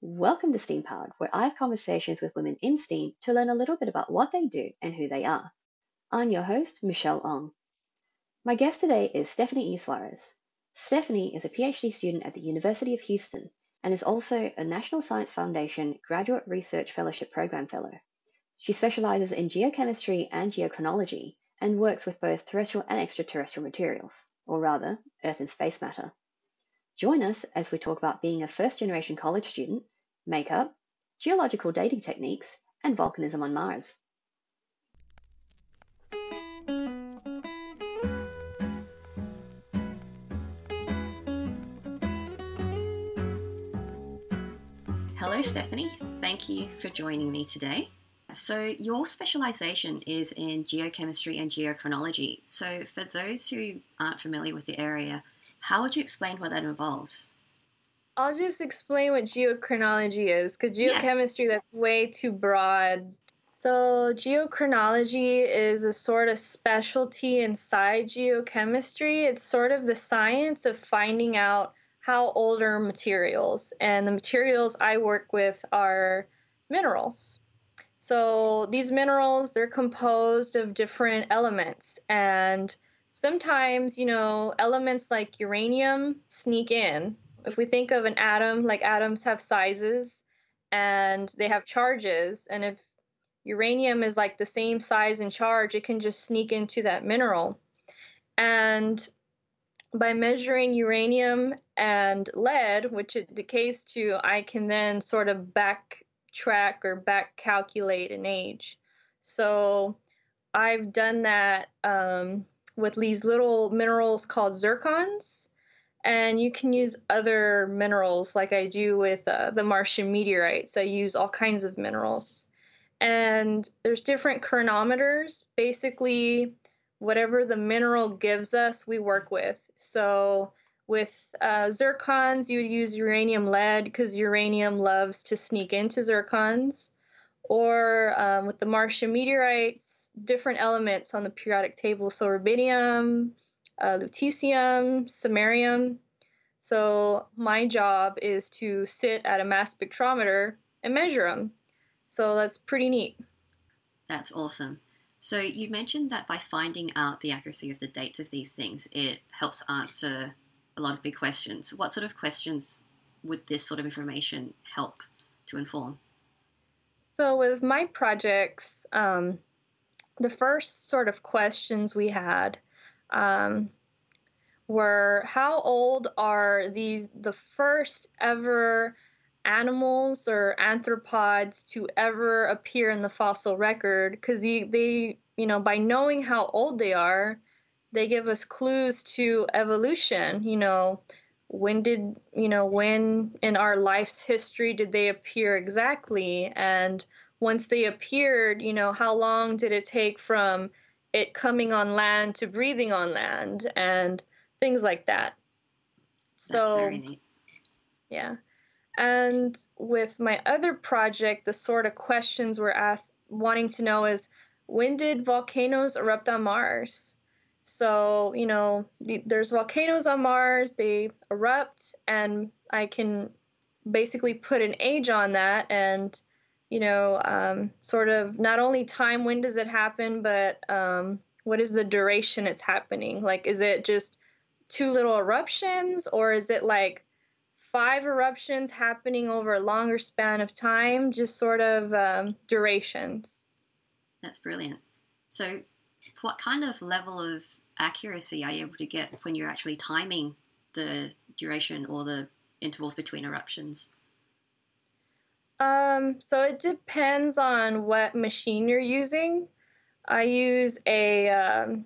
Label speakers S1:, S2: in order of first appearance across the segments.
S1: Welcome to STEAM Powered, where I have conversations with women in STEAM to learn a little bit about what they do and who they are. I'm your host, Michelle Ong. My guest today is Stephanie E. Suarez. Stephanie is a PhD student at the University of Houston and is also a National Science Foundation Graduate Research Fellowship Program Fellow. She specializes in geochemistry and geochronology and works with both terrestrial and extraterrestrial materials, or rather, Earth and space matter. Join us as we talk about being a first generation college student, makeup, geological dating techniques, and volcanism on Mars. Hello, Stephanie. Thank you for joining me today. So, your specialization is in geochemistry and geochronology. So, for those who aren't familiar with the area, how would you explain what that involves?
S2: I'll just explain what geochronology is because geochemistry yeah. that's way too broad. So geochronology is a sort of specialty inside geochemistry. It's sort of the science of finding out how old are materials, and the materials I work with are minerals. So these minerals they're composed of different elements and sometimes, you know, elements like uranium sneak in. If we think of an atom, like atoms have sizes and they have charges, and if uranium is like the same size and charge, it can just sneak into that mineral. And by measuring uranium and lead, which it decays to, I can then sort of backtrack or back calculate an age. So I've done that um, with these little minerals called zircons. And you can use other minerals like I do with uh, the Martian meteorites. I use all kinds of minerals. And there's different chronometers. Basically, whatever the mineral gives us, we work with. So with uh, zircons, you would use uranium lead because uranium loves to sneak into zircons. Or um, with the Martian meteorites, different elements on the periodic table. So rubidium, uh, lutetium, samarium. So my job is to sit at a mass spectrometer and measure them. So that's pretty neat.
S1: That's awesome. So you mentioned that by finding out the accuracy of the dates of these things, it helps answer a lot of big questions. What sort of questions would this sort of information help to inform?
S2: So with my projects, um, the first sort of questions we had um, were how old are these the first ever animals or arthropods to ever appear in the fossil record? Because they, they you know by knowing how old they are they give us clues to evolution. You know when did you know when in our life's history did they appear exactly? And once they appeared, you know, how long did it take from it coming on land to breathing on land and things like that.
S1: That's so, very neat.
S2: Yeah. And with my other project, the sort of questions we're asked wanting to know is when did volcanoes erupt on Mars? So, you know, the, there's volcanoes on Mars, they erupt, and I can basically put an age on that and you know, um, sort of not only time when does it happen, but um, what is the duration it's happening? Like, is it just two little eruptions, or is it like five eruptions happening over a longer span of time? Just sort of um, durations.
S1: That's brilliant. So, what kind of level of accuracy are you able to get when you're actually timing the duration or the intervals between eruptions?
S2: Um, so it depends on what machine you're using. I use a um,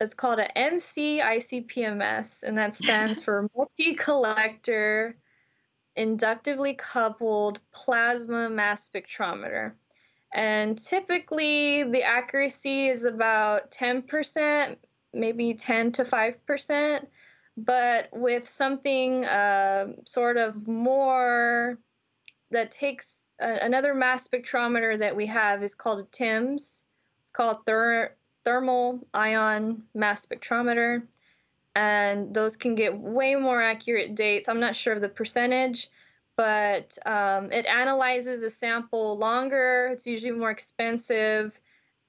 S2: it's called an MC ICP-MS, and that stands for multi collector inductively coupled plasma mass spectrometer. And typically the accuracy is about 10%, maybe 10 to 5%. But with something uh, sort of more that takes uh, another mass spectrometer that we have is called a TIMS. It's called ther- thermal ion mass spectrometer, and those can get way more accurate dates. I'm not sure of the percentage, but um, it analyzes a sample longer. It's usually more expensive.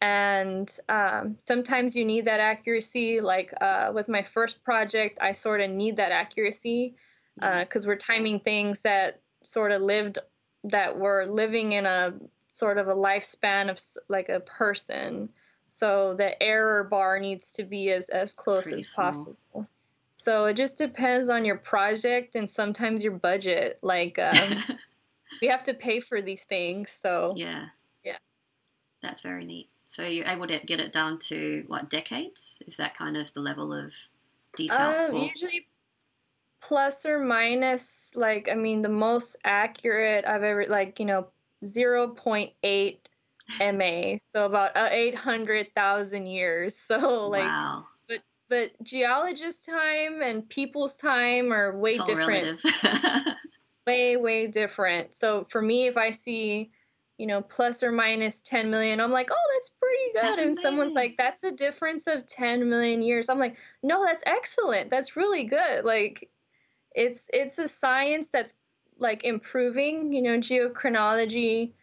S2: And um, sometimes you need that accuracy. Like uh, with my first project, I sort of need that accuracy because uh, we're timing things that sort of lived, that were living in a sort of a lifespan of like a person. So the error bar needs to be as, as close Pretty as small. possible. So it just depends on your project and sometimes your budget. Like um, we have to pay for these things, so
S1: yeah,
S2: yeah,
S1: that's very neat. So you're able to get it down to what decades? Is that kind of the level of detail?
S2: Um, usually plus or minus. Like I mean, the most accurate I've ever like you know zero point eight MA, so about uh, eight hundred thousand years. So like.
S1: Wow
S2: but geologist time and people's time are way
S1: it's
S2: different. way, way different. So for me, if I see, you know, plus or minus 10 million, I'm like, oh, that's pretty good. That's and amazing. someone's like, that's a difference of 10 million years. I'm like, no, that's excellent. That's really good. Like, it's it's a science that's like improving. You know, geochronology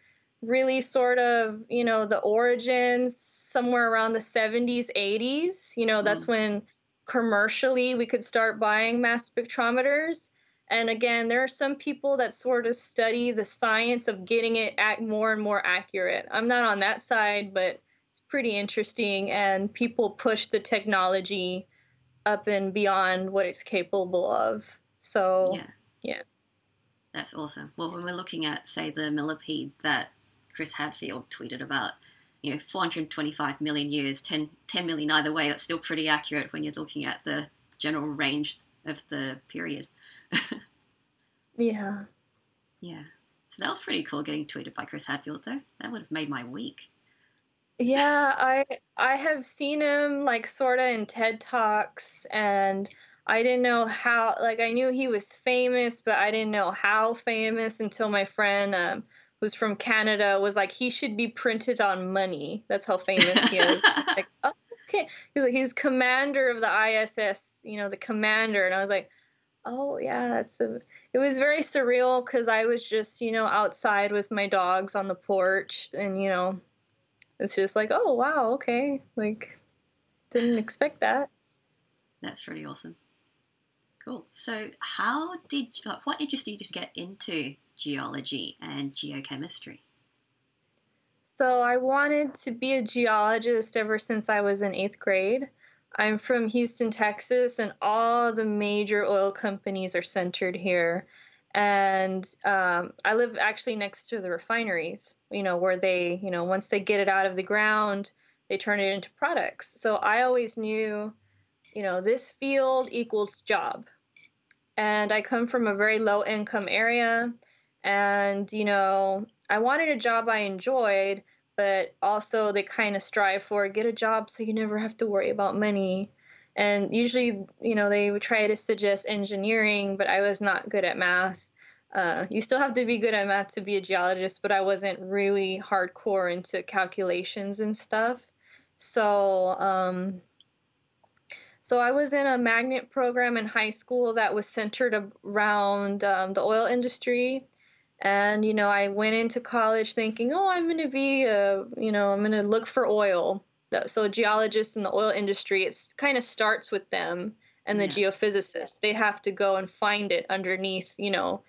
S2: really sort of, you know, the origins somewhere around the 70s, 80s. You know, that's mm. when commercially we could start buying mass spectrometers. And again, there are some people that sort of study the science of getting it at more and more accurate. I'm not on that side, but it's pretty interesting. And people push the technology up and beyond what it's capable of. So, yeah. yeah.
S1: That's awesome. Well, when we're looking at, say, the millipede that Chris Hadfield tweeted about, you know 425 million years 10, 10 million either way that's still pretty accurate when you're looking at the general range of the period
S2: yeah
S1: yeah so that was pretty cool getting tweeted by chris hadfield though that would have made my week
S2: yeah i i have seen him like sort of in ted talks and i didn't know how like i knew he was famous but i didn't know how famous until my friend um, who's from Canada was like he should be printed on money. That's how famous he is. like, oh, okay. He's like he's commander of the ISS, you know, the commander, and I was like, oh yeah, that's a. It was very surreal because I was just you know outside with my dogs on the porch, and you know, it's just like oh wow okay like didn't expect that.
S1: That's pretty awesome. Cool. So, how did like, what interested you to get into geology and geochemistry?
S2: So, I wanted to be a geologist ever since I was in eighth grade. I'm from Houston, Texas, and all the major oil companies are centered here. And um, I live actually next to the refineries, you know, where they, you know, once they get it out of the ground, they turn it into products. So I always knew, you know, this field equals job. And I come from a very low income area. And you know i wanted a job i enjoyed but also they kind of strive for get a job so you never have to worry about money. And usually you know they would try to suggest engineering but i was not good at math. Uh, you still have to be good at math to be a geologist but i wasn't really hardcore into calculations and stuff. So um, so I was in a magnet program in high school that was centered around um, the oil industry, and, you know, I went into college thinking, oh, I'm going to be, a, you know, I'm going to look for oil. So, geologists in the oil industry, it kind of starts with them and the yeah. geophysicists. They have to go and find it underneath, you know,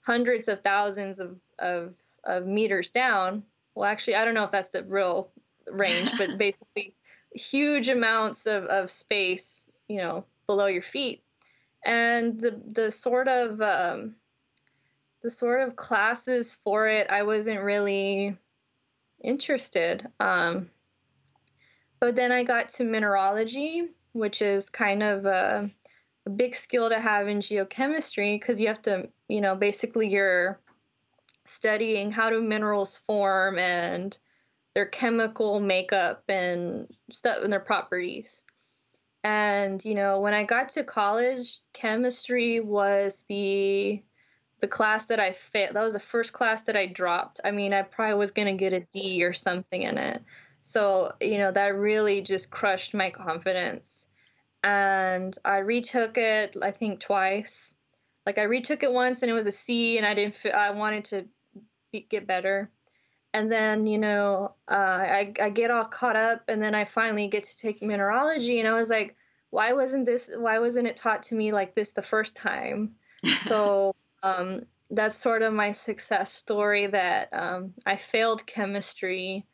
S2: hundreds of thousands of, of, of meters down. Well, actually, I don't know if that's the real range, but basically huge amounts of, of space, you know, below your feet. And the, the sort of, um, the sort of classes for it, I wasn't really interested. Um, but then I got to mineralogy, which is kind of a, a big skill to have in geochemistry because you have to, you know, basically you're studying how do minerals form and their chemical makeup and stuff and their properties. And, you know, when I got to college, chemistry was the the class that I failed, that was the first class that I dropped. I mean, I probably was to get a D or something in it. So, you know, that really just crushed my confidence. And I retook it, I think, twice. Like I retook it once and it was a C, and I didn't. I wanted to be, get better. And then you know, uh, I I get all caught up, and then I finally get to take mineralogy, and I was like, why wasn't this? Why wasn't it taught to me like this the first time? so um, that's sort of my success story. That um, I failed chemistry,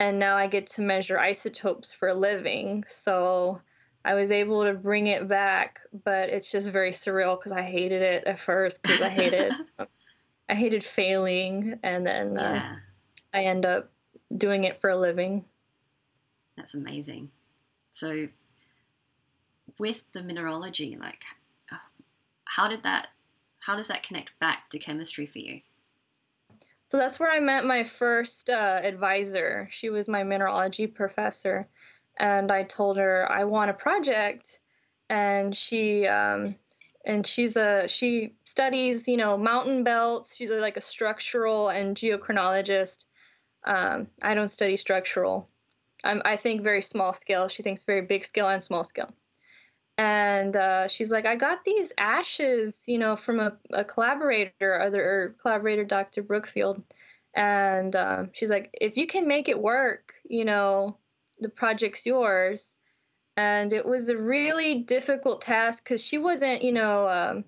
S2: and now I get to measure isotopes for a living. So I was able to bring it back, but it's just very surreal because I hated it at first because I hated I hated failing, and then uh, yeah. I end up doing it for a living.
S1: That's amazing. So, with the mineralogy, like, how did that, how does that connect back to chemistry for you?
S2: So that's where I met my first uh, advisor. She was my mineralogy professor, and I told her I want a project, and she um, and she's a she studies you know mountain belts. She's a, like a structural and geochronologist. Um, I don't study structural. I'm, I think very small scale. She thinks very big scale and small scale. And uh, she's like, I got these ashes, you know, from a, a collaborator, other collaborator, Dr. Brookfield. And um, she's like, if you can make it work, you know, the project's yours. And it was a really difficult task because she wasn't, you know, um,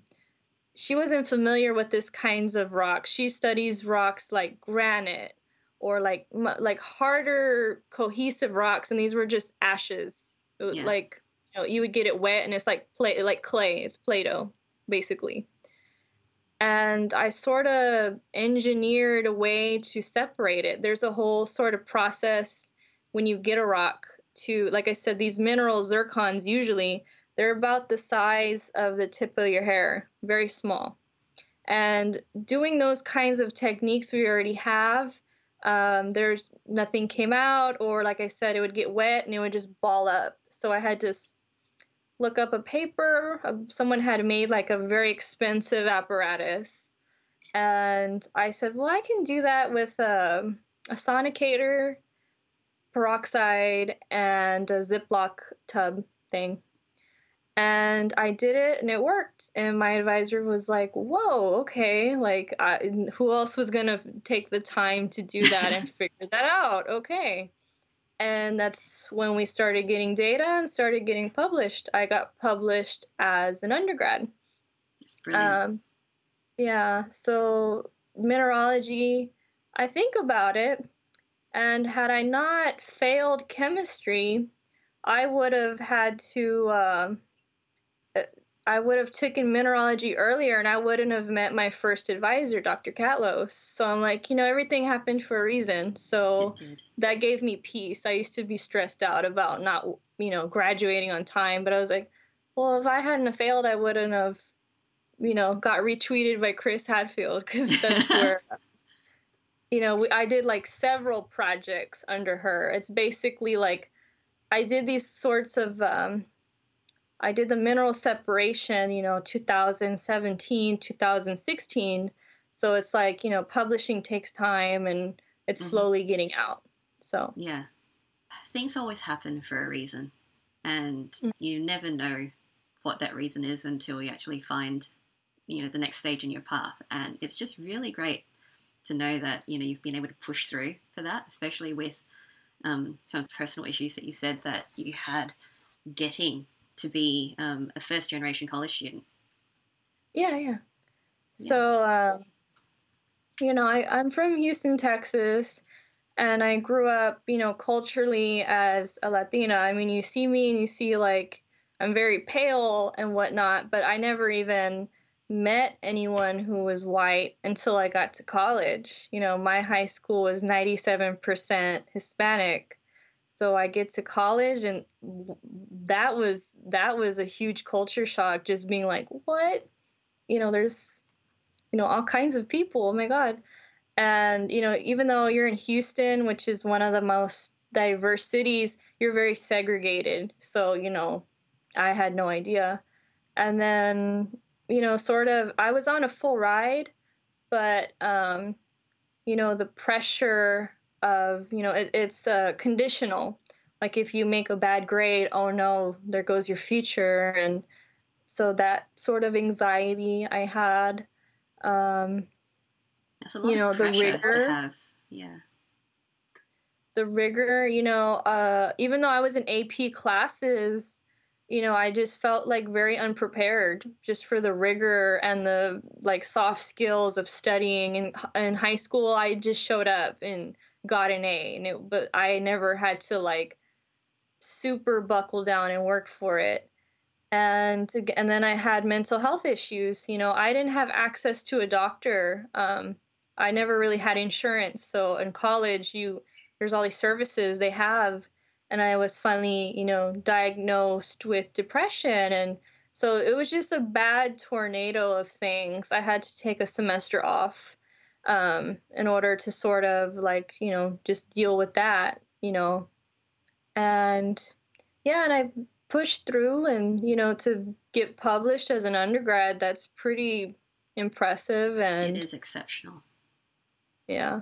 S2: she wasn't familiar with this kinds of rocks. She studies rocks like granite or like like harder cohesive rocks, and these were just ashes. Yeah. Like you know, you would get it wet, and it's like play like clay. It's Play-Doh, basically. And I sort of engineered a way to separate it. There's a whole sort of process when you get a rock to, like I said, these mineral zircons usually they're about the size of the tip of your hair, very small. And doing those kinds of techniques we already have, um, there's nothing came out, or like I said, it would get wet and it would just ball up. So I had to look up a paper. Someone had made like a very expensive apparatus. And I said, well, I can do that with a, a sonicator peroxide and a Ziploc tub thing. And I did it and it worked. And my advisor was like, whoa, okay. Like, I, who else was going to take the time to do that and figure that out? Okay. And that's when we started getting data and started getting published. I got published as an undergrad. Um, yeah. So, mineralogy, I think about it and had I not failed chemistry, I would have had to. Uh, I would have taken mineralogy earlier, and I wouldn't have met my first advisor, Dr. Catlos. So I'm like, you know, everything happened for a reason. So that gave me peace. I used to be stressed out about not, you know, graduating on time, but I was like, well, if I hadn't failed, I wouldn't have, you know, got retweeted by Chris Hadfield because that's where you know, I did like several projects under her. It's basically like I did these sorts of um, I did the mineral separation, you know, 2017, 2016. So it's like, you know, publishing takes time and it's mm-hmm. slowly getting out. So,
S1: yeah. Things always happen for a reason. And mm-hmm. you never know what that reason is until you actually find, you know, the next stage in your path. And it's just really great to know that you know you've been able to push through for that, especially with um, some personal issues that you said that you had getting to be um, a first generation college student.
S2: Yeah, yeah. yeah. So, um, you know, I, I'm from Houston, Texas, and I grew up, you know, culturally as a Latina. I mean, you see me and you see like I'm very pale and whatnot, but I never even met anyone who was white until I got to college. You know, my high school was 97% Hispanic. So I get to college and that was that was a huge culture shock just being like, "What? You know, there's you know, all kinds of people. Oh my god." And you know, even though you're in Houston, which is one of the most diverse cities, you're very segregated. So, you know, I had no idea. And then you know, sort of, I was on a full ride, but, um, you know, the pressure of, you know, it, it's uh, conditional. Like if you make a bad grade, oh no, there goes your future. And so that sort of anxiety I had. Um,
S1: That's a lot you know, the rigor, to have. Yeah.
S2: The rigor, you know, uh, even though I was in AP classes, you know, I just felt like very unprepared just for the rigor and the like soft skills of studying. In in high school, I just showed up and got an A, and it, but I never had to like super buckle down and work for it. And and then I had mental health issues. You know, I didn't have access to a doctor. Um, I never really had insurance, so in college, you there's all these services they have and I was finally, you know, diagnosed with depression. And so it was just a bad tornado of things. I had to take a semester off um, in order to sort of like, you know, just deal with that, you know. And yeah, and I pushed through and, you know, to get published as an undergrad, that's pretty impressive. And
S1: it is exceptional.
S2: Yeah.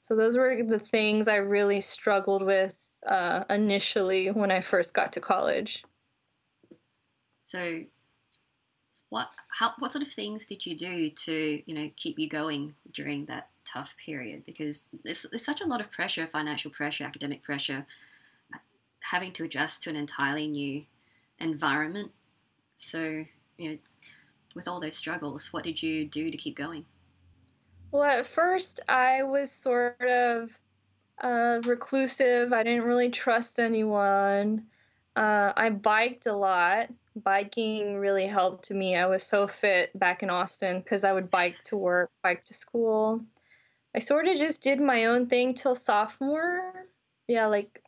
S2: So those were the things I really struggled with uh, initially when I first got to college.
S1: So, what how what sort of things did you do to you know keep you going during that tough period? Because there's, there's such a lot of pressure, financial pressure, academic pressure, having to adjust to an entirely new environment. So, you know, with all those struggles, what did you do to keep going?
S2: Well, at first, I was sort of uh, reclusive. I didn't really trust anyone. Uh, I biked a lot. Biking really helped me. I was so fit back in Austin because I would bike to work, bike to school. I sort of just did my own thing till sophomore. Yeah, like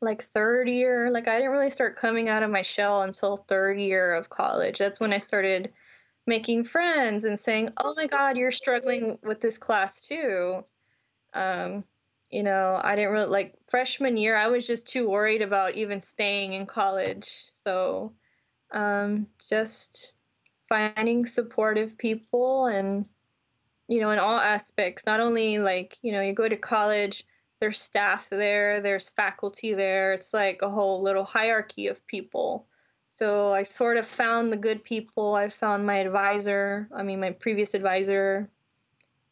S2: like third year. Like I didn't really start coming out of my shell until third year of college. That's when I started making friends and saying, "Oh my God, you're struggling with this class too." Um, you know, I didn't really like freshman year, I was just too worried about even staying in college. So, um, just finding supportive people and, you know, in all aspects, not only like, you know, you go to college, there's staff there, there's faculty there. It's like a whole little hierarchy of people. So I sort of found the good people. I found my advisor, I mean, my previous advisor.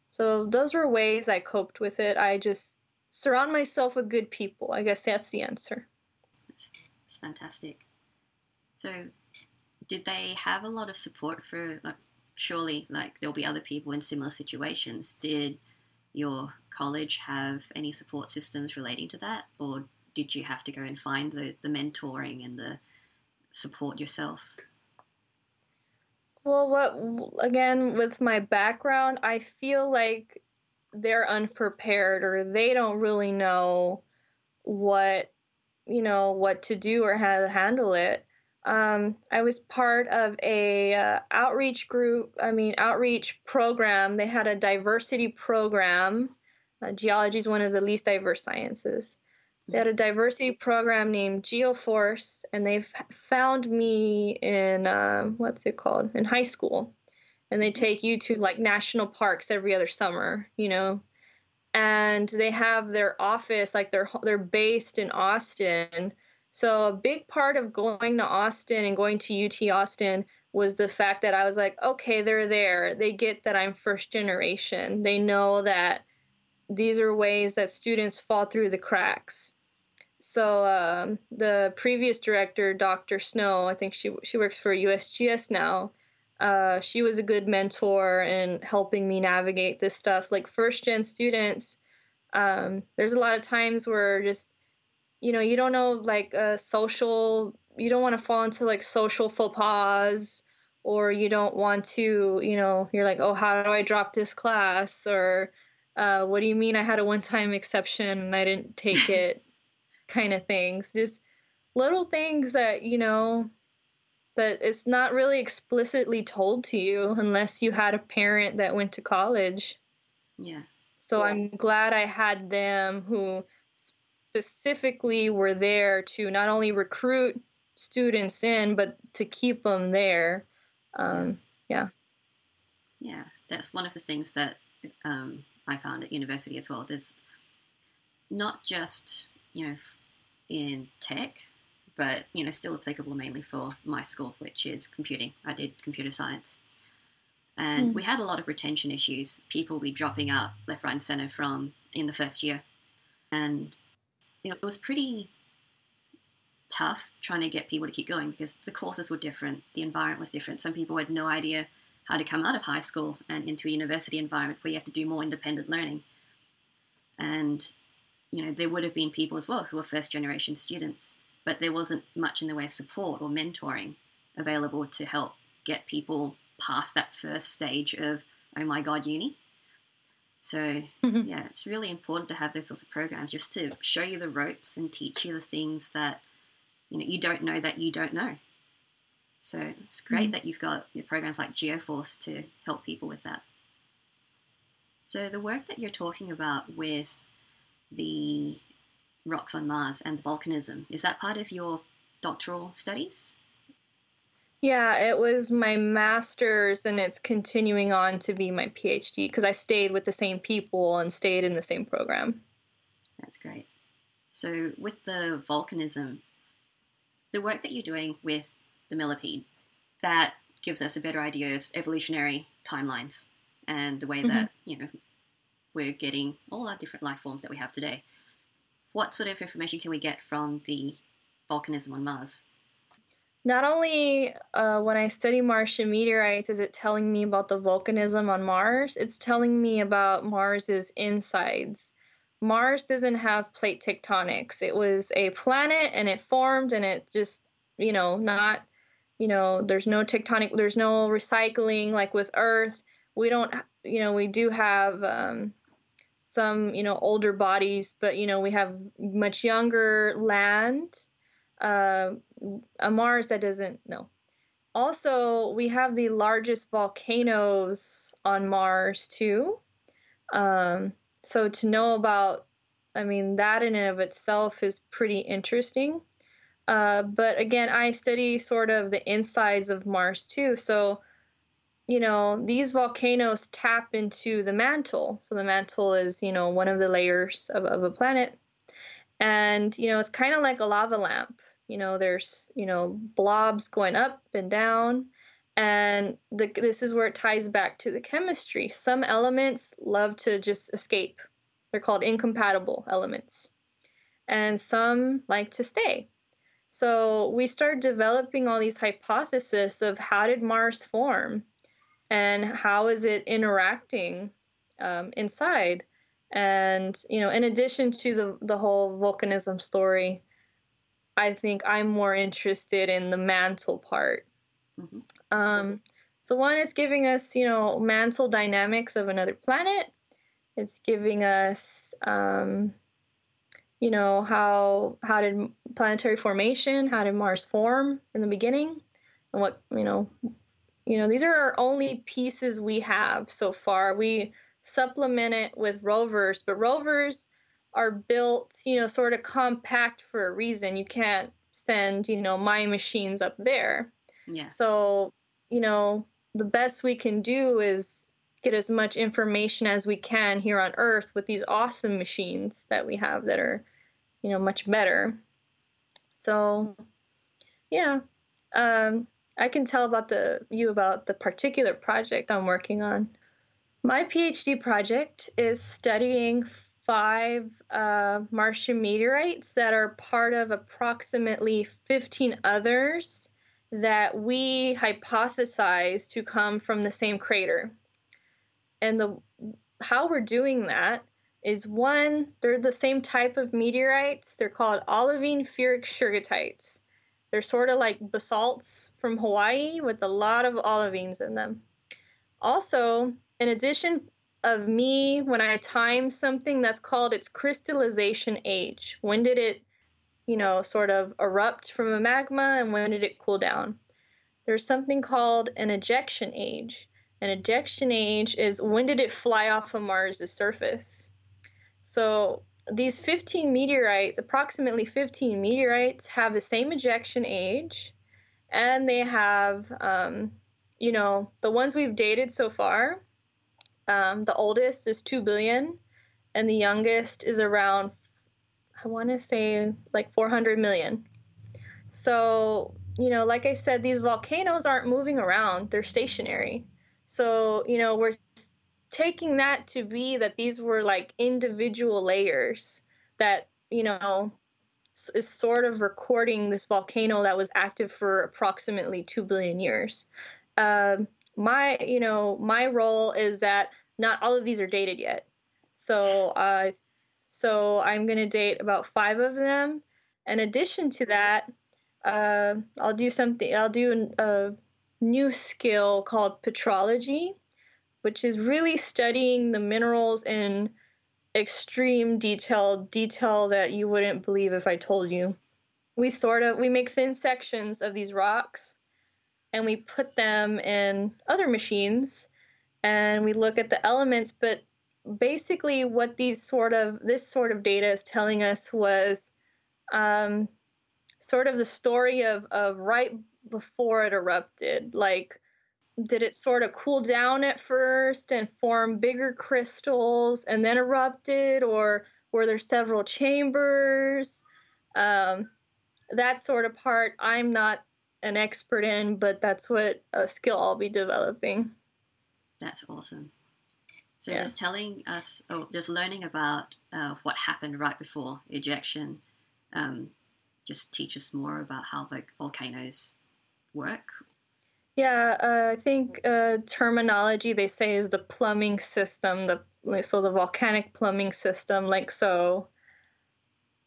S2: So those were ways I coped with it. I just surround myself with good people. I guess that's the answer.
S1: It's, fantastic. So, did they have a lot of support for like? Surely, like there'll be other people in similar situations. Did your college have any support systems relating to that, or did you have to go and find the, the mentoring and the support yourself?
S2: Well, what again with my background, I feel like they're unprepared or they don't really know what you know what to do or how to handle it. Um, i was part of a uh, outreach group i mean outreach program. They had a diversity program. Uh, geology is one of the least diverse sciences. They had a diversity program named geoforce and they found me in uh, what's it called? In high school and they take you to like national parks every other summer, you know. And they have their office like they're they're based in Austin. So a big part of going to Austin and going to UT Austin was the fact that I was like, okay, they're there. They get that I'm first generation. They know that these are ways that students fall through the cracks. So um, the previous director, Dr. Snow, I think she she works for USGS now uh, she was a good mentor in helping me navigate this stuff. Like first gen students, um, there's a lot of times where just, you know, you don't know like a social, you don't want to fall into like social faux pas, or you don't want to, you know, you're like, oh, how do I drop this class? Or uh, what do you mean I had a one time exception and I didn't take it? kind of things. Just little things that, you know, but it's not really explicitly told to you unless you had a parent that went to college.
S1: Yeah.
S2: So yeah. I'm glad I had them who specifically were there to not only recruit students in, but to keep them there. Um, yeah.
S1: Yeah, that's one of the things that um, I found at university as well. There's not just, you know, in tech, but you know, still applicable mainly for my school, which is computing. I did computer science. And mm. we had a lot of retention issues. People would be dropping out left, right, and center from in the first year. And you know, it was pretty tough trying to get people to keep going because the courses were different, the environment was different. Some people had no idea how to come out of high school and into a university environment where you have to do more independent learning. And you know, there would have been people as well who were first generation students, but there wasn't much in the way of support or mentoring available to help get people past that first stage of, oh my God, uni. So, mm-hmm. yeah, it's really important to have those sorts of programs just to show you the ropes and teach you the things that you know you don't know that you don't know. So it's great mm-hmm. that you've got your programs like GeoForce to help people with that. So the work that you're talking about with the rocks on Mars and the volcanism is that part of your doctoral studies?
S2: Yeah, it was my master's and it's continuing on to be my PhD because I stayed with the same people and stayed in the same program.
S1: That's great. So, with the volcanism, the work that you're doing with the millipede, that gives us a better idea of evolutionary timelines and the way mm-hmm. that, you know, we're getting all our different life forms that we have today. What sort of information can we get from the volcanism on Mars?
S2: Not only uh, when I study Martian meteorites is it telling me about the volcanism on Mars, it's telling me about Mars's insides. Mars doesn't have plate tectonics. It was a planet and it formed and it just, you know, not, you know, there's no tectonic, there's no recycling like with Earth. We don't, you know, we do have um, some, you know, older bodies, but, you know, we have much younger land uh, a Mars that doesn't no. Also, we have the largest volcanoes on Mars too. Um, so to know about, I mean, that in and of itself is pretty interesting. Uh, but again, I study sort of the insides of Mars too. So, you know, these volcanoes tap into the mantle. So the mantle is, you know, one of the layers of, of a planet. And, you know, it's kind of like a lava lamp. You know, there's, you know, blobs going up and down. And the, this is where it ties back to the chemistry. Some elements love to just escape. They're called incompatible elements. And some like to stay. So we start developing all these hypotheses of how did Mars form and how is it interacting um, inside. And you know, in addition to the the whole volcanism story, I think I'm more interested in the mantle part. Mm-hmm. Um, so one is giving us, you know, mantle dynamics of another planet. It's giving us, um, you know, how how did planetary formation, how did Mars form in the beginning, and what you know, you know, these are our only pieces we have so far. We supplement it with rovers, but rovers are built, you know, sort of compact for a reason. You can't send, you know, my machines up there.
S1: Yeah.
S2: So, you know, the best we can do is get as much information as we can here on Earth with these awesome machines that we have that are, you know, much better. So, yeah. Um, I can tell about the you about the particular project I'm working on. My PhD project is studying five uh, Martian meteorites that are part of approximately 15 others that we hypothesize to come from the same crater. And the how we're doing that is one, they're the same type of meteorites. They're called olivine phyric shergottites. They're sort of like basalts from Hawaii with a lot of olivines in them. Also, in addition of me when I time something that's called its crystallization age. When did it, you know, sort of erupt from a magma and when did it cool down? There's something called an ejection age. An ejection age is when did it fly off of Mars' surface? So these 15 meteorites, approximately 15 meteorites, have the same ejection age, and they have, um, you know, the ones we've dated so far um, the oldest is 2 billion, and the youngest is around, I want to say, like 400 million. So, you know, like I said, these volcanoes aren't moving around, they're stationary. So, you know, we're taking that to be that these were like individual layers that, you know, is sort of recording this volcano that was active for approximately 2 billion years. Uh, my, you know, my role is that not all of these are dated yet. So, uh, so I'm going to date about five of them. In addition to that, uh, I'll do something. I'll do a new skill called petrology, which is really studying the minerals in extreme detail, detail that you wouldn't believe if I told you. We sort of we make thin sections of these rocks and we put them in other machines and we look at the elements but basically what these sort of this sort of data is telling us was um, sort of the story of, of right before it erupted like did it sort of cool down at first and form bigger crystals and then erupted or were there several chambers? Um, that sort of part i'm not an expert in but that's what a skill i'll be developing.
S1: That's awesome. So yeah. just telling us oh just learning about uh, what happened right before ejection um, just teach us more about how the volcanoes work
S2: yeah, uh, I think uh, terminology they say is the plumbing system, the so the volcanic plumbing system, like so.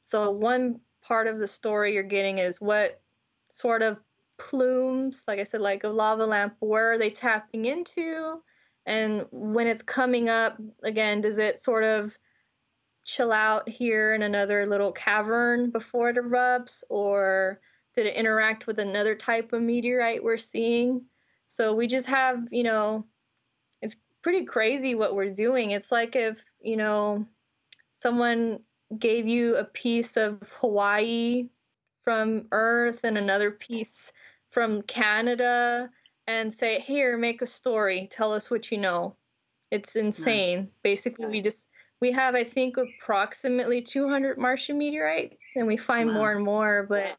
S2: So one part of the story you're getting is what sort of plumes, like I said, like a lava lamp, where are they tapping into, and when it's coming up again, does it sort of chill out here in another little cavern before it erupts, or did it interact with another type of meteorite we're seeing? So we just have, you know, it's pretty crazy what we're doing. It's like if, you know, someone gave you a piece of Hawaii from Earth and another piece from Canada and say, here, make a story. Tell us what you know. It's insane. Nice. Basically, we just we have I think approximately 200 Martian meteorites, and we find wow. more and more. But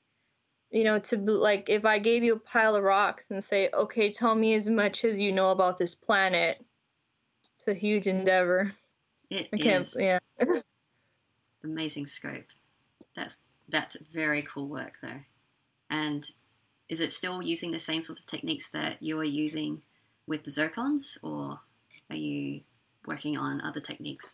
S2: you know, to like if I gave you a pile of rocks and say, okay, tell me as much as you know about this planet, it's a huge endeavor.
S1: It I can't, is. Yeah. Amazing scope. That's that's very cool work though. And is it still using the same sorts of techniques that you are using with the zircons, or are you working on other techniques?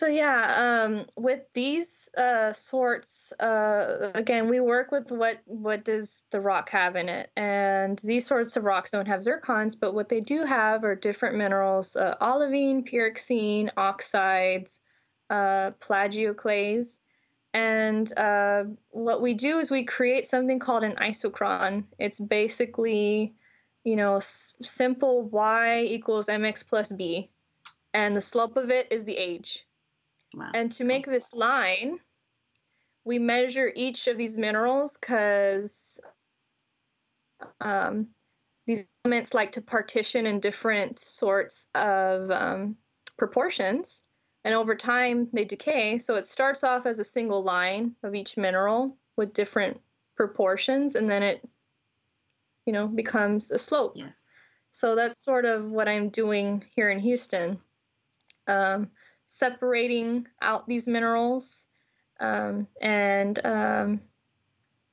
S2: So yeah, um, with these uh, sorts, uh, again, we work with what what does the rock have in it, and these sorts of rocks don't have zircons, but what they do have are different minerals: uh, olivine, pyroxene, oxides, uh, plagioclase, and uh, what we do is we create something called an isochron. It's basically, you know, s- simple y equals mx plus b, and the slope of it is the age. Wow. And to make this line, we measure each of these minerals because um, these elements like to partition in different sorts of um, proportions. And over time, they decay. So it starts off as a single line of each mineral with different proportions, and then it, you know, becomes a slope. Yeah. So that's sort of what I'm doing here in Houston. Um, separating out these minerals um, and um,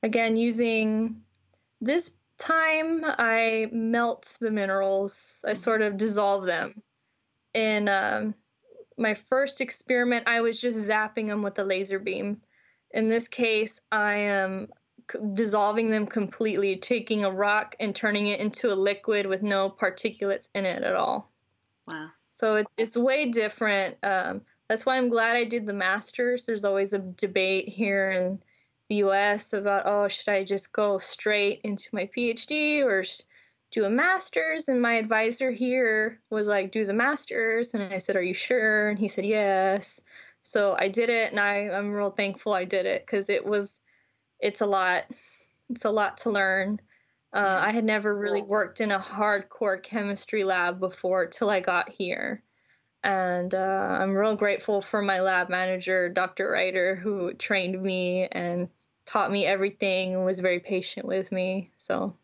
S2: again using this time I melt the minerals. I sort of dissolve them. In um, my first experiment I was just zapping them with a laser beam. In this case I am dissolving them completely taking a rock and turning it into a liquid with no particulates in it at all.
S1: Wow
S2: so it's it's way different. Um, that's why I'm glad I did the masters. There's always a debate here in the U.S. about oh, should I just go straight into my PhD or do a master's? And my advisor here was like, do the masters, and I said, are you sure? And he said yes. So I did it, and I I'm real thankful I did it because it was it's a lot. It's a lot to learn. Uh, I had never really worked in a hardcore chemistry lab before till I got here. And uh, I'm real grateful for my lab manager, Dr. Ryder, who trained me and taught me everything and was very patient with me. So,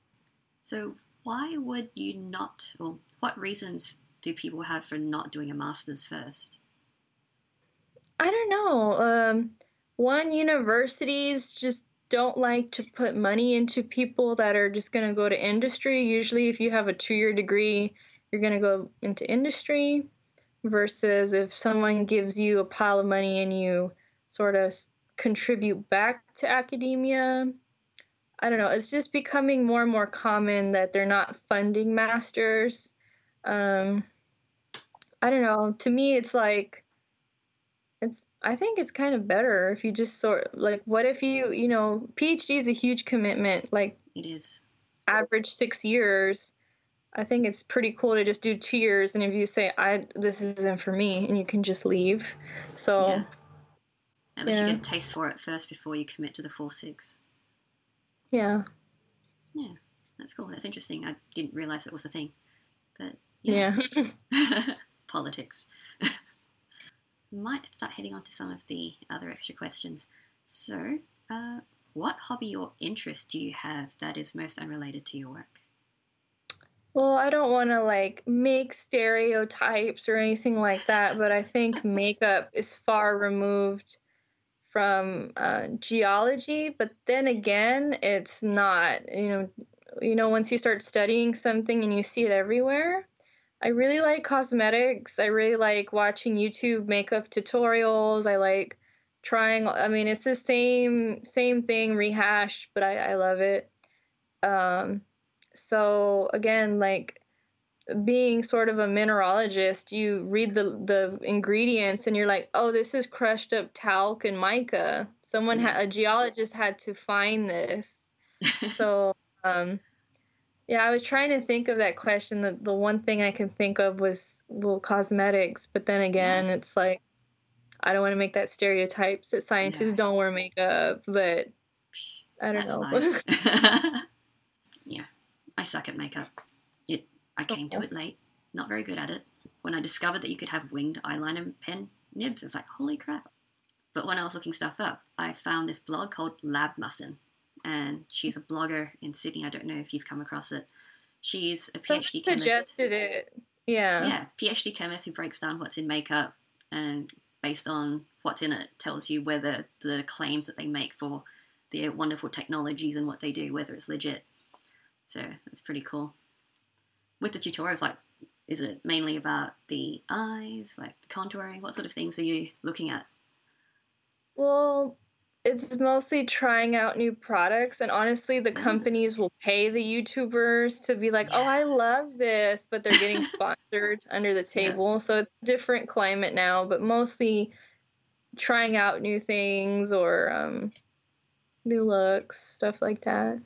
S1: so why would you not, or what reasons do people have for not doing a master's first?
S2: I don't know. Um, one, universities just don't like to put money into people that are just going to go to industry. Usually, if you have a two year degree, you're going to go into industry versus if someone gives you a pile of money and you sort of contribute back to academia. I don't know. It's just becoming more and more common that they're not funding masters. Um, I don't know. To me, it's like it's. I think it's kind of better if you just sort like. What if you, you know, PhD is a huge commitment. Like
S1: it is.
S2: Average six years. I think it's pretty cool to just do two years, and if you say, "I this isn't for me," and you can just leave. So.
S1: Yeah at least yeah. you get a taste for it first before you commit to the full six.
S2: Yeah.
S1: Yeah, that's cool. That's interesting. I didn't realize that was a thing. But
S2: yeah.
S1: yeah. Politics. Might start heading on to some of the other extra questions. So, uh, what hobby or interest do you have that is most unrelated to your work?
S2: Well, I don't want to like make stereotypes or anything like that, but I think makeup is far removed from uh, geology, but then again, it's not. You know, you know, once you start studying something and you see it everywhere. I really like cosmetics. I really like watching YouTube makeup tutorials. I like trying. I mean, it's the same same thing rehashed, but I, I love it. Um, so again, like being sort of a mineralogist, you read the the ingredients and you're like, oh, this is crushed up talc and mica. Someone had a geologist had to find this. so, um, yeah, I was trying to think of that question. The the one thing I can think of was well cosmetics, but then again, yeah. it's like I don't want to make that stereotypes that scientists don't wear makeup, but I don't That's know.
S1: Nice. yeah, I suck at makeup. It, I oh, came to it late, not very good at it. When I discovered that you could have winged eyeliner pen nibs, I was like, holy crap. But when I was looking stuff up, I found this blog called Lab Muffin. And she's a blogger in Sydney. I don't know if you've come across it. She's a PhD
S2: Someone chemist. Suggested it. Yeah.
S1: Yeah, PhD chemist who breaks down what's in makeup and based on what's in it tells you whether the claims that they make for their wonderful technologies and what they do, whether it's legit. So that's pretty cool with the tutorials, like, is it mainly about the eyes, like the contouring? What sort of things are you looking at?
S2: Well, it's mostly trying out new products, and honestly, the companies will pay the YouTubers to be like, yeah. "Oh, I love this," but they're getting sponsored under the table, yeah. so it's different climate now. But mostly trying out new things or um, new looks, stuff like that.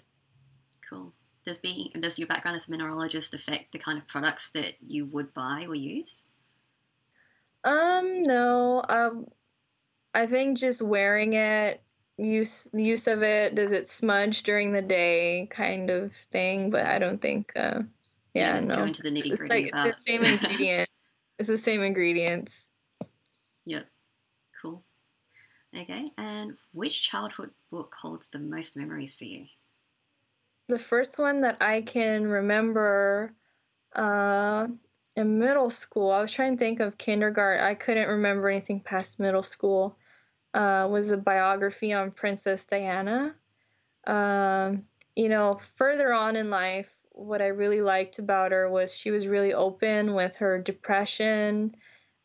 S1: Cool does being does your background as a mineralogist affect the kind of products that you would buy or use?
S2: Um, no. Um, I think just wearing it, use use of it, does it smudge during the day, kind of thing. But I don't think. Uh, yeah, yeah no.
S1: Go into the nitty gritty.
S2: It's like it's the same ingredients. it's the same ingredients.
S1: Yep. Cool. Okay, and which childhood book holds the most memories for you?
S2: the first one that I can remember uh, in middle school, I was trying to think of kindergarten. I couldn't remember anything past middle school. Uh, was a biography on Princess Diana. Um, you know, further on in life, what I really liked about her was she was really open with her depression,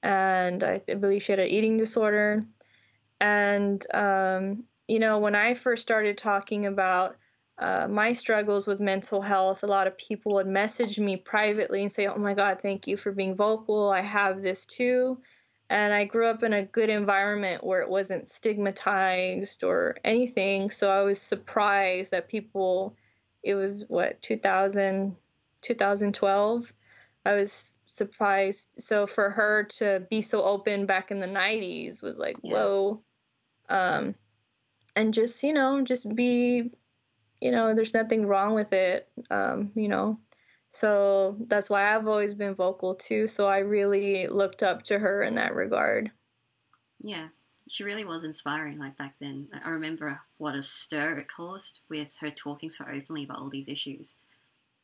S2: and I believe she had an eating disorder. And um, you know, when I first started talking about uh, my struggles with mental health, a lot of people would message me privately and say, Oh my God, thank you for being vocal. I have this too. And I grew up in a good environment where it wasn't stigmatized or anything. So I was surprised that people, it was what, 2000, 2012? I was surprised. So for her to be so open back in the 90s was like, yeah. whoa. Um, and just, you know, just be you know, there's nothing wrong with it, um, you know. So that's why I've always been vocal too. So I really looked up to her in that regard.
S1: Yeah, she really was inspiring. Like back then, I remember what a stir it caused with her talking so openly about all these issues.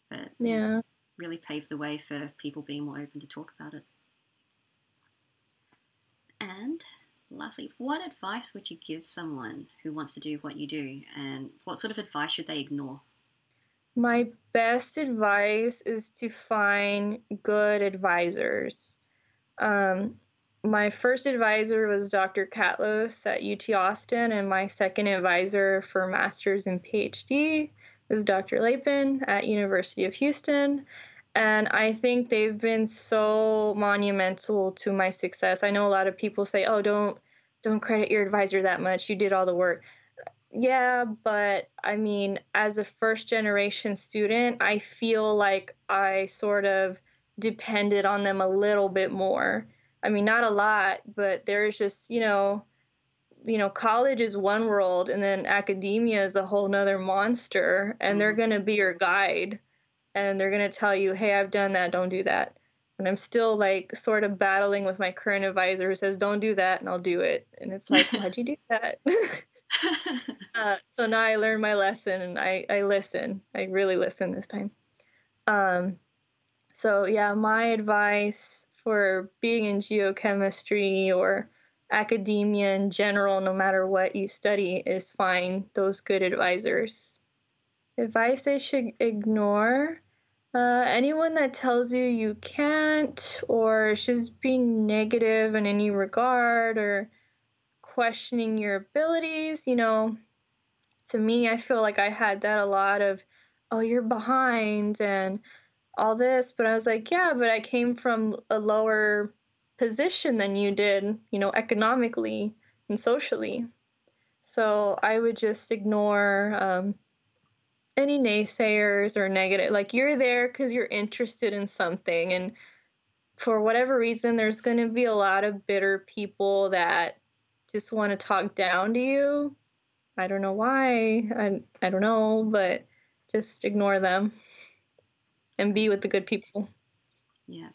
S1: But
S2: Yeah.
S1: really paved the way for people being more open to talk about it. And lastly, what advice would you give someone who wants to do what you do, and what sort of advice should they ignore?
S2: My best advice is to find good advisors. Um, my first advisor was Dr. Catlos at UT Austin, and my second advisor for master's and PhD was Dr. Lapen at University of Houston. And I think they've been so monumental to my success. I know a lot of people say, "Oh, don't don't credit your advisor that much. You did all the work." Yeah, but I mean, as a first generation student, I feel like I sort of depended on them a little bit more. I mean, not a lot, but there's just, you know, you know, college is one world and then academia is a whole nother monster and they're
S1: Mhm.
S2: going to be your guide and they're going to tell you, "Hey, I've done that, don't do that." And I'm still like sort of battling with my current advisor who says, "Don't do that," and I'll do it. And it's like, "Why'd you do that?" uh, so now I learned my lesson and I, I listen. I really listen this time. Um, so, yeah, my advice for being in geochemistry or academia in general, no matter what you study, is find those good advisors. Advice I should ignore uh, anyone that tells you you can't or is just being negative in any regard or questioning your abilities, you know, to me, I feel like I had that a lot of, oh, you're behind and all this. But I was like, yeah, but I came from a lower position than you did, you know, economically and socially. So I would just ignore um, any naysayers or negative. Like, you're there because you're interested in something. And for whatever reason, there's going to be a lot of bitter people that just want to talk down to you. I don't know why. I I don't know, but just ignore them and be with the good people.
S1: yeah.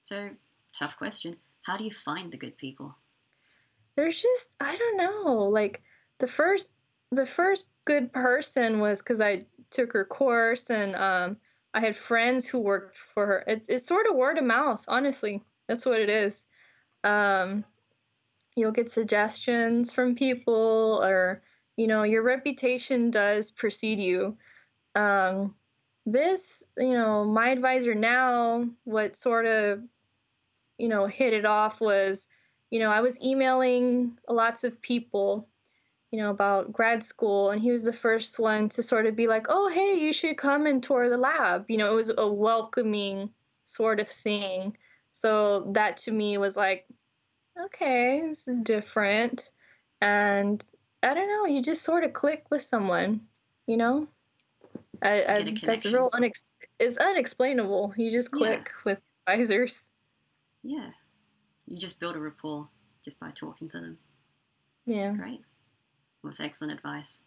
S1: So, tough question. How do you find the good people?
S2: There's just I don't know. Like the first the first good person was because I took her course and um I had friends who worked for her. It's it's sort of word of mouth, honestly. That's what it is. Um, you'll get suggestions from people or you know your reputation does precede you. Um, this you know my advisor now what sort of you know hit it off was you know i was emailing lots of people you know about grad school and he was the first one to sort of be like oh hey you should come and tour the lab. You know it was a welcoming sort of thing. So that to me was like okay, this is different. And I don't know, you just sort of click with someone, you know? I, I, that's real unex- it's unexplainable. You just
S1: Yeah.
S2: click with advisors.
S1: Yeah. You just build a rapport just by talking to them.
S2: Yeah.
S1: It's great. It's excellent advice.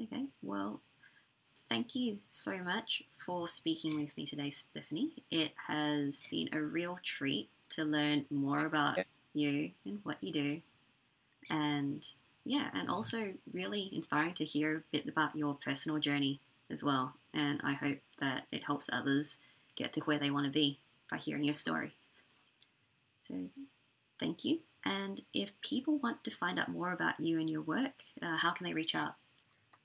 S1: Okay, well, thank you so much for speaking with me today, Stephanie. It has been a real treat to learn more about
S2: Yeah.
S1: you and what you do. And yeah, and also really inspiring to hear a bit about your personal journey as well. And I hope that it helps others get to where they want to be by hearing your story. So thank you. And if people want to find out more about you and your work, uh, how can they reach out?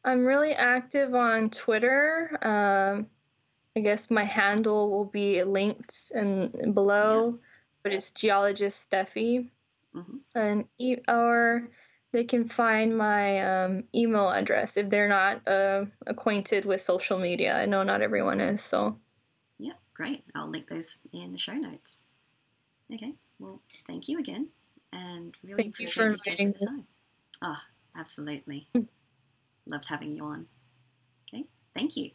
S2: I'm really active on Twitter. Um, I guess my handle will be linked in below, but it's geologist Stephy.
S1: Mhm.
S2: And e- or they can find my um, email address if they're not uh, acquainted with social media. I know not everyone is, so
S1: Yeah, great. I'll link those in the show notes. Okay, well, thank you again, and really
S2: Thank you
S1: appreciate
S2: for
S1: you taking the time. Ah, absolutely. Loved having you on. Okay, thank you.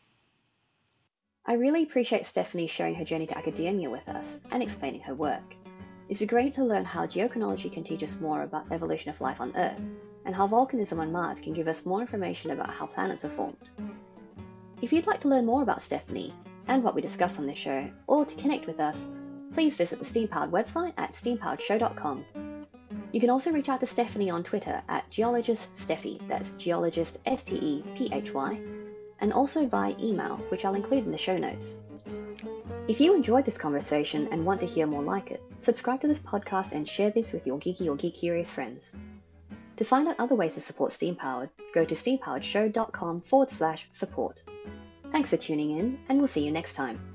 S3: I really appreciate Stephanie sharing her journey to academia with us and explaining her work. It's been great to learn how geochronology can teach us more about the evolution of life on Earth, and how volcanism on Mars can give us more information about how planets are formed. If you'd like to learn more about Stephanie and what we discuss on this show, or to connect with us, please visit the Steam Powered website at steampoweredshow.com.
S1: You can also reach out to Stephanie on Twitter at geologiststephy, that's geologist S T E P H Y, and also via email, which I'll include in the show notes. If you enjoyed this conversation and want to hear more like it, subscribe to this podcast and share this with your geeky or geek curious friends. To find out other ways to support Steam Powered, go to steampoweredshow.com forward slash support. Thanks for tuning in, and we'll see you next time.